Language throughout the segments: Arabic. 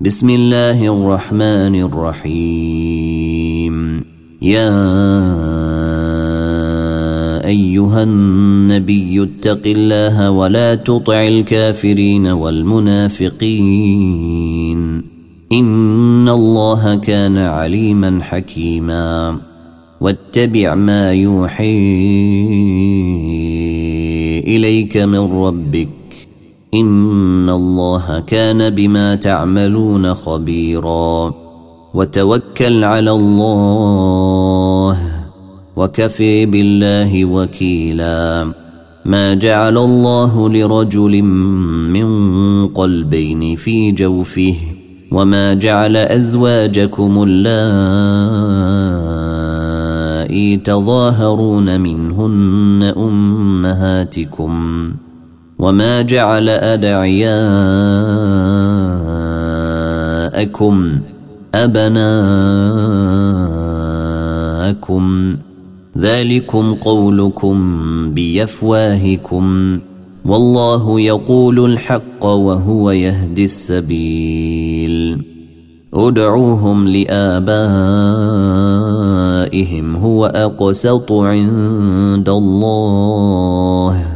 بسم الله الرحمن الرحيم. يا أيها النبي اتق الله ولا تطع الكافرين والمنافقين. إن الله كان عليما حكيما. واتبع ما يوحي إليك من ربك. ان الله كان بما تعملون خبيرا وتوكل على الله وكفي بالله وكيلا ما جعل الله لرجل من قلبين في جوفه وما جعل ازواجكم اللائي تظاهرون منهن امهاتكم وما جعل أدعياءكم أبناءكم ذلكم قولكم بيفواهكم والله يقول الحق وهو يهدي السبيل ادعوهم لآبائهم هو أقسط عند الله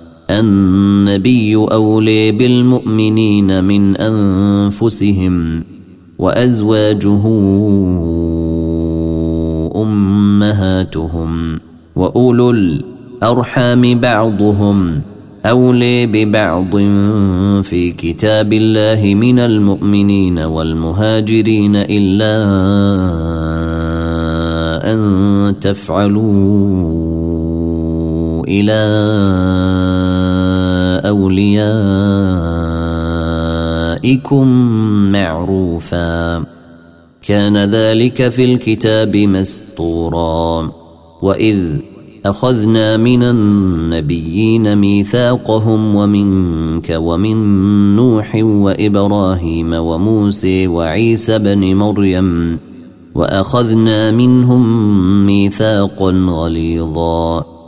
النبي أولي بالمؤمنين من أنفسهم وأزواجه أمهاتهم وأولو الأرحام بعضهم أولي ببعض في كتاب الله من المؤمنين والمهاجرين إلا أن تفعلوا إلى أوليائكم معروفا. كان ذلك في الكتاب مسطورا. وإذ أخذنا من النبيين ميثاقهم ومنك ومن نوح وإبراهيم وموسى وعيسى بن مريم وأخذنا منهم ميثاقا غليظا.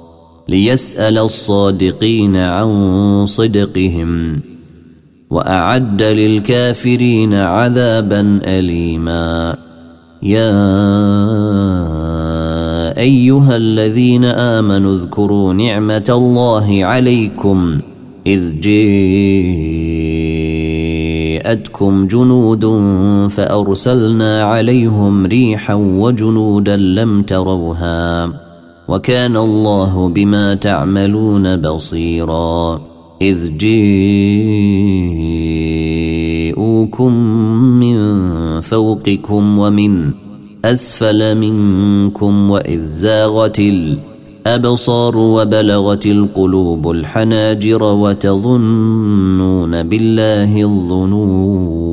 ليسأل الصادقين عن صدقهم وأعد للكافرين عذابا أليما. يا أيها الذين آمنوا اذكروا نعمة الله عليكم إذ جاءتكم جنود فأرسلنا عليهم ريحا وجنودا لم تروها. وكان الله بما تعملون بصيرا. إذ جيءوكم من فوقكم ومن أسفل منكم وإذ زاغت الأبصار وبلغت القلوب الحناجر وتظنون بالله الظنون.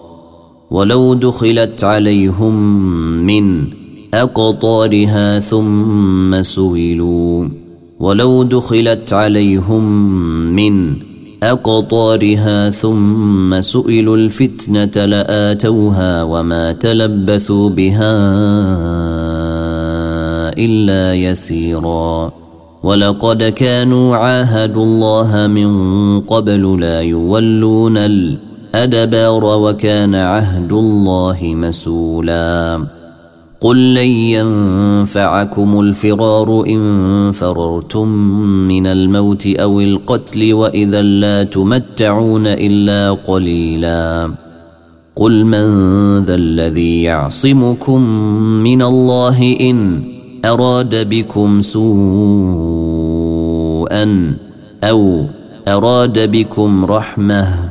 ولو دخلت عليهم من أقطارها ثم سئلوا ولو دخلت عليهم من أقطارها ثم سئلوا الفتنة لآتوها وما تلبثوا بها إلا يسيرا. ولقد كانوا عاهدوا الله من قبل لا يولون الأدبار وكان عهد الله مسؤولا قل لن ينفعكم الفرار إن فررتم من الموت أو القتل وإذا لا تمتعون إلا قليلا. قل من ذا الذي يعصمكم من الله إن أراد بكم سوءا أو أراد بكم رحمة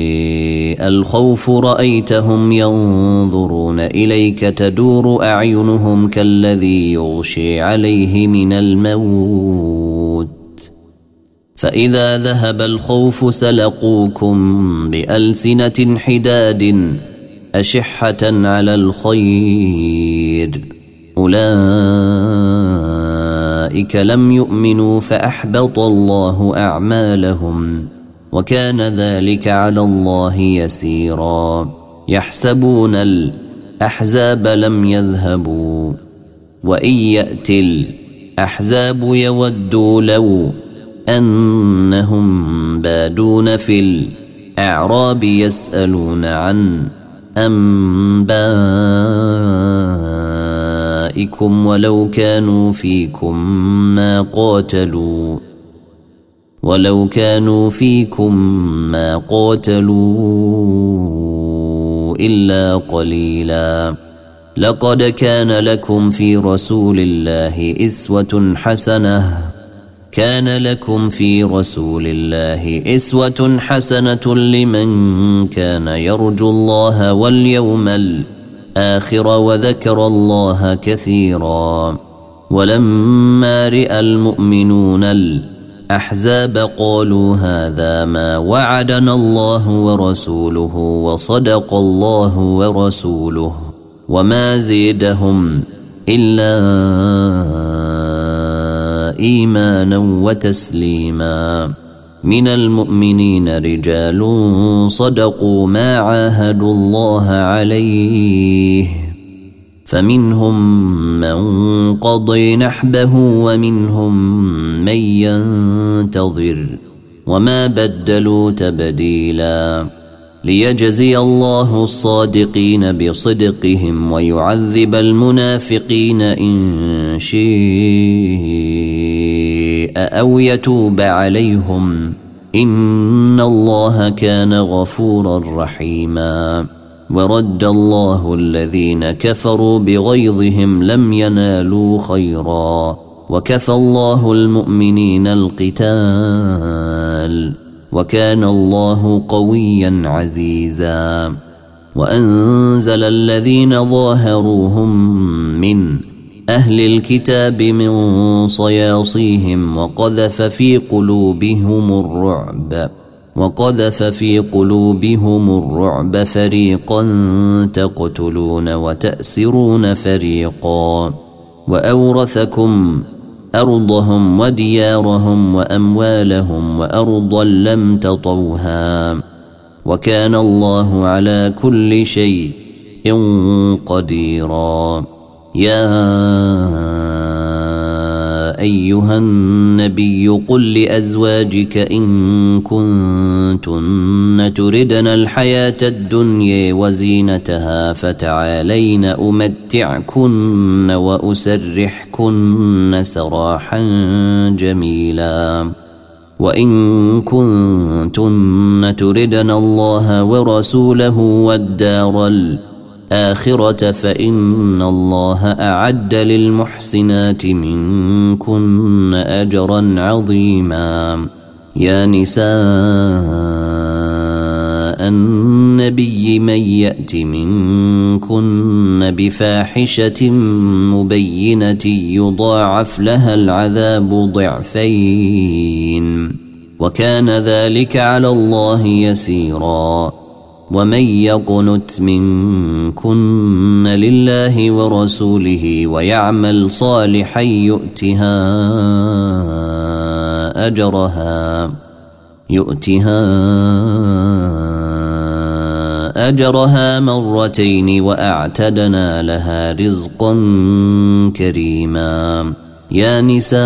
الخوف رأيتهم ينظرون إليك تدور أعينهم كالذي يغشي عليه من الموت. فإذا ذهب الخوف سلقوكم بألسنة حداد أشحة على الخير. أولئك لم يؤمنوا فأحبط الله أعمالهم. وكان ذلك على الله يسيرا. يحسبون الأحزاب لم يذهبوا وإن ياتي الأحزاب يودوا لو أنهم بادون في الأعراب يسألون عن أنبائكم ولو كانوا فيكم ما قاتلوا. ولو كانوا فيكم ما قاتلوا إلا قليلا. لقد كان لكم في رسول الله إسوة حسنة. كان لكم في رسول الله إسوة حسنة لمن كان يرجو الله واليوم الآخر وذكر الله كثيرا. ولما رأى المؤمنون الأحزاب قالوا هذا ما وعدنا الله ورسوله وصدق الله ورسوله وما زيدهم إلا إيمانا وتسليما من المؤمنين رجال صدقوا ما عاهدوا الله عليه فمنهم من قضي نحبه ومنهم من ينتظر وما بدلوا تبديلا ليجزي الله الصادقين بصدقهم ويعذب المنافقين إن شيء أو يتوب عليهم إن الله كان غفورا رحيما ورد الله الذين كفروا بغيظهم لم ينالوا خيرا. وكفى الله المؤمنين القتال. وكان الله قويا عزيزا. وأنزل الذين ظاهروهم من أهل الكتاب من صياصيهم وقذف في قلوبهم الرعب. وقذف في قلوبهم الرعب فريقا تقتلون وتأسرون فريقا. وأورثكم أرضهم وديارهم وأموالهم وأرضا لم تطوها. وكان الله على كل شيء قديرا. يا أيها النبي قل لأزواجك إن كنتن تردن الحياة الدنيا وزينتها فتعالين أمتعكن وأسرحكن سراحا جميلا. وإن كنتن تردن الله ورسوله والدار الآخرة الآخرة فإن الله أعد للمحسنات منكن أجرا عظيما. يا نساء النبي من يأت منكن بفاحشة مبينة يضاعف لها العذاب ضعفين وكان ذلك على الله يسيرا. ومن يقنت منكن لله ورسوله ويعمل صالحا يؤتها اجرها يؤتها اجرها مرتين واعتدنا لها رزقا كريما يا نساء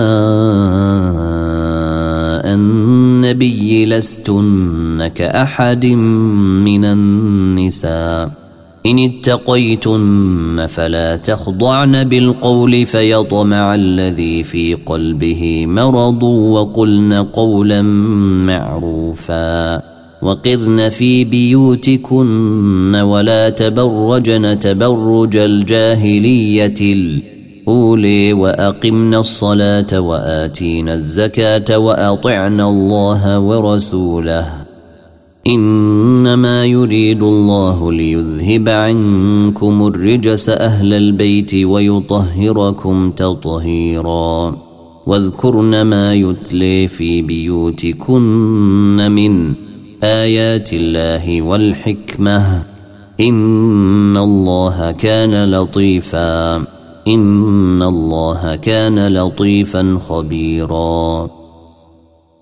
النبي لستن كاحد من النساء. إن اتقيتن فلا تخضعن بالقول فيطمع الذي في قلبه مرض وقلن قولا معروفا. وقرن في بيوتكن ولا تبرجن تبرج الجاهلية الأولي وأقمن الصلاة وآتينا الزكاة وأطعنا الله ورسوله. إنما يريد الله ليذهب عنكم الرجس أهل البيت ويطهركم تطهيرا. واذكرن ما يتلي في بيوتكن من آيات الله والحكمة. إن الله كان لطيفا. إن الله كان لطيفا خبيرا.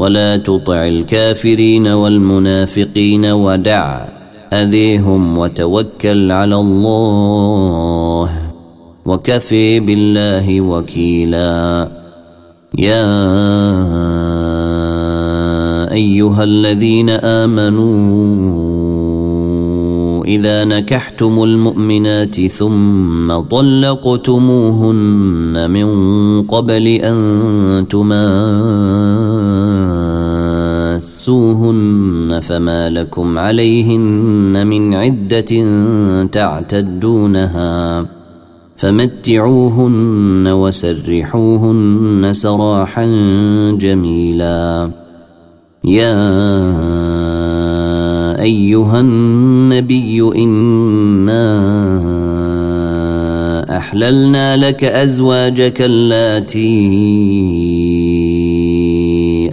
ولا تطع الكافرين والمنافقين ودع أذيهم وتوكل على الله وكفي بالله وكيلا. يا أيها الذين آمنوا إذا نكحتم المؤمنات ثم طلقتموهن من قبل أن تماسوهن فما لكم عليهن من عدة تعتدونها فمتعوهن وسرحوهن سراحا جميلا. يا أيها النبي إنا أحللنا لك أزواجك اللاتي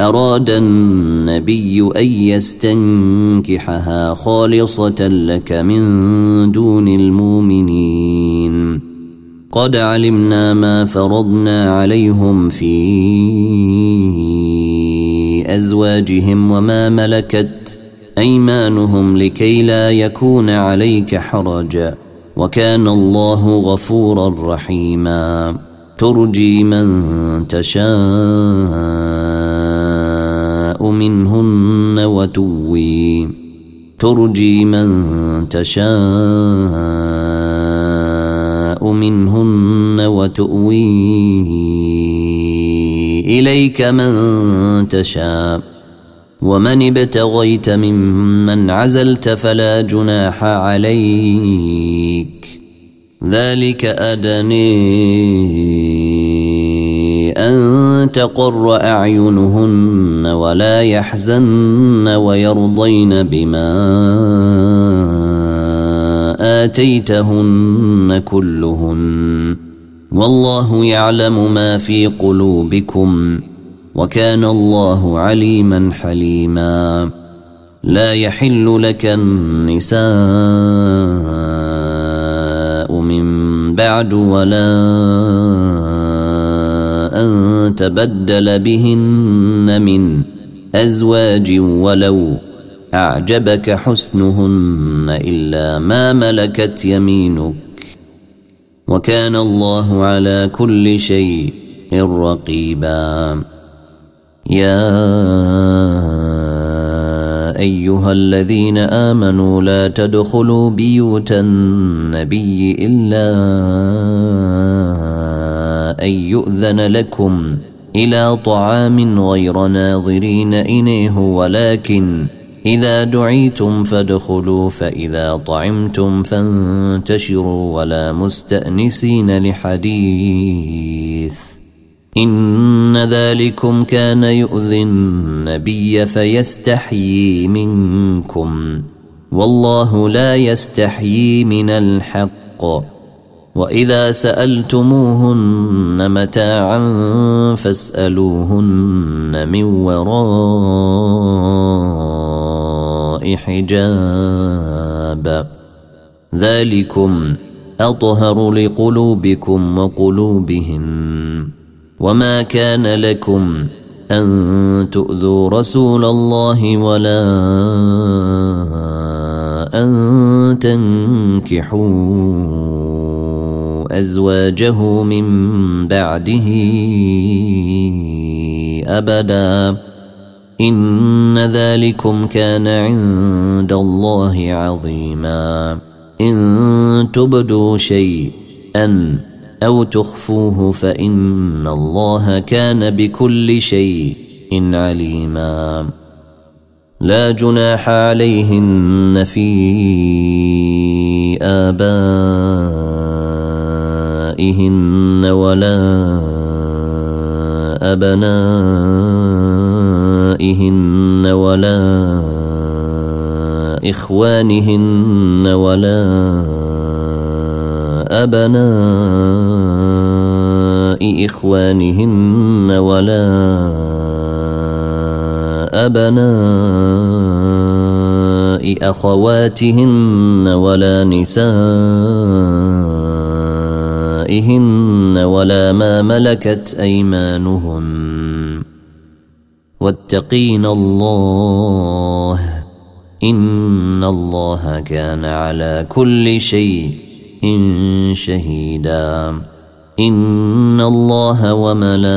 أراد النبي أن يستنكحها خالصة لك من دون المؤمنين. قد علمنا ما فرضنا عليهم في أزواجهم وما ملكت أيمانهم لكي لا يكون عليك حرج. وكان الله غفورا رحيما. ترجي من تشاء. منهن وتوي. ترجي من تشاء منهن وتؤوي إليك من تشاء. ومن ابتغيت ممن عزلت فلا جناح عليك. ذلك أدني أن تقر أعينهن ولا يحزن ويرضين بما آتيتهن كلهن. والله يعلم ما في قلوبكم وكان الله عليما حليما. لا يحل لك النساء من بعد ولا أن تبدل بهن من أزواج ولو أعجبك حسنهن إلا ما ملكت يمينك. وكان الله على كل شيء رقيبا. يا أيها الذين آمنوا لا تدخلوا بيوت النبي إلا أن يؤذن لكم إلى طعام غير ناظرين إنيه ولكن إذا دعيتم فادخلوا فإذا طعمتم فانتشروا ولا مستأنسين لحديث. إن ذلكم كان يؤذي النبي فيستحيي منكم والله لا يستحيي من الحق. وإذا سألتموهن متاعا فاسألوهن من وراء حجاب. ذلكم أطهر لقلوبكم وقلوبهن. وما كان لكم أن تؤذوا رسول الله ولا أن تنكحوا أزواجه من بعده أبدا. إن ذلكم كان عند الله عظيما. إن تبدوا شيئا أو تخفوه فإن الله كان بكل شيء عليما. لا جناح عليهن في آبائهن ولا أبنائهن ولا إخوانهن ولا أبناء إخوانهن ولا أبناء أخواتهن ولا نسائهن ولا ما ملكت أيمانهم واتقين الله إن الله كان على كل شيء شهيدا إن الله وملائكته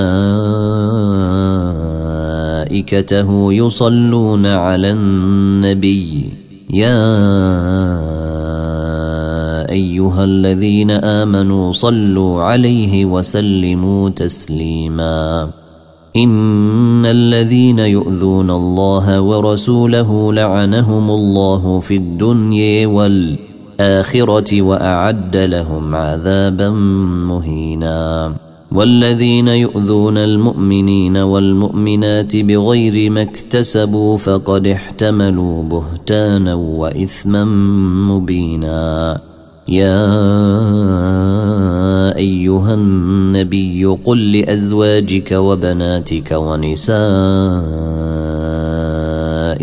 يصلون على النبي يا أيها الذين آمنوا صلوا عليه وسلموا تسليما. إن الذين يؤذون الله ورسوله لعنهم الله في الدنيا والآخرة الآخرة وأعد لهم عذابا مهينا. والذين يؤذون المؤمنين والمؤمنات بغير ما اكتسبوا فقد احتملوا بهتانا وإثما مبينا. يا أيها النبي قل لأزواجك وبناتك ونساء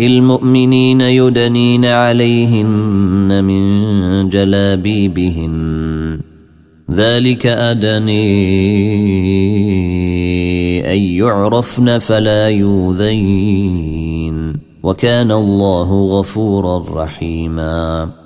المؤمنين يدنين عليهن من جلابيبهن. ذلك أدني أن يعرفن فلا يوذين وكان الله غفورا رحيماً.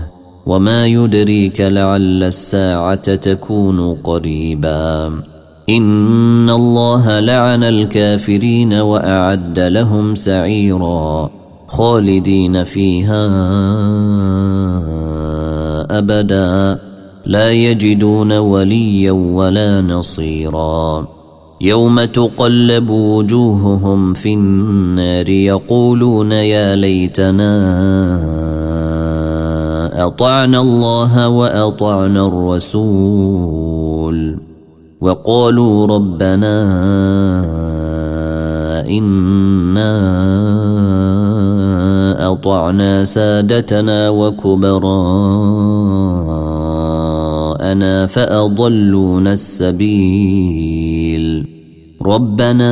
وما يدريك لعل الساعة تكون قريبا إن الله لعن الكافرين وأعد لهم سعيرا خالدين فيها أبدا لا يجدون وليا ولا نصيرا يوم تقلب وجوههم في النار يقولون يا ليتنا أطعنا الله وأطعنا الرسول وقالوا ربنا إنا أطعنا سادتنا وكبراءنا فأضلونا السبيل ربنا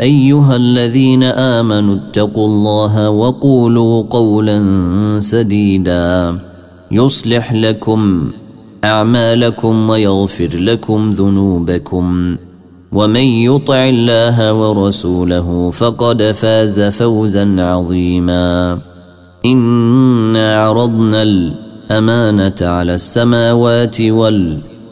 أيها الذين آمنوا اتقوا الله وقولوا قولا سديدا. يصلح لكم أعمالكم ويغفر لكم ذنوبكم. ومن يطع الله ورسوله فقد فاز فوزا عظيما. إنا عرضنا الأمانة على السماوات والارض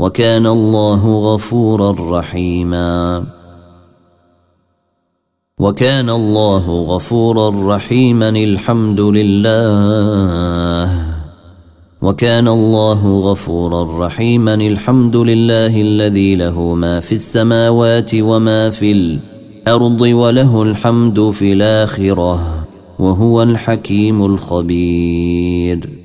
وكان الله غفورا رحيما. وكان الله غفورا رحيما الحمد لله. وكان الله غفورا رحيما الحمد لله الذي له ما في السماوات وما في الأرض وله الحمد في الآخرة وهو الحكيم الخبير.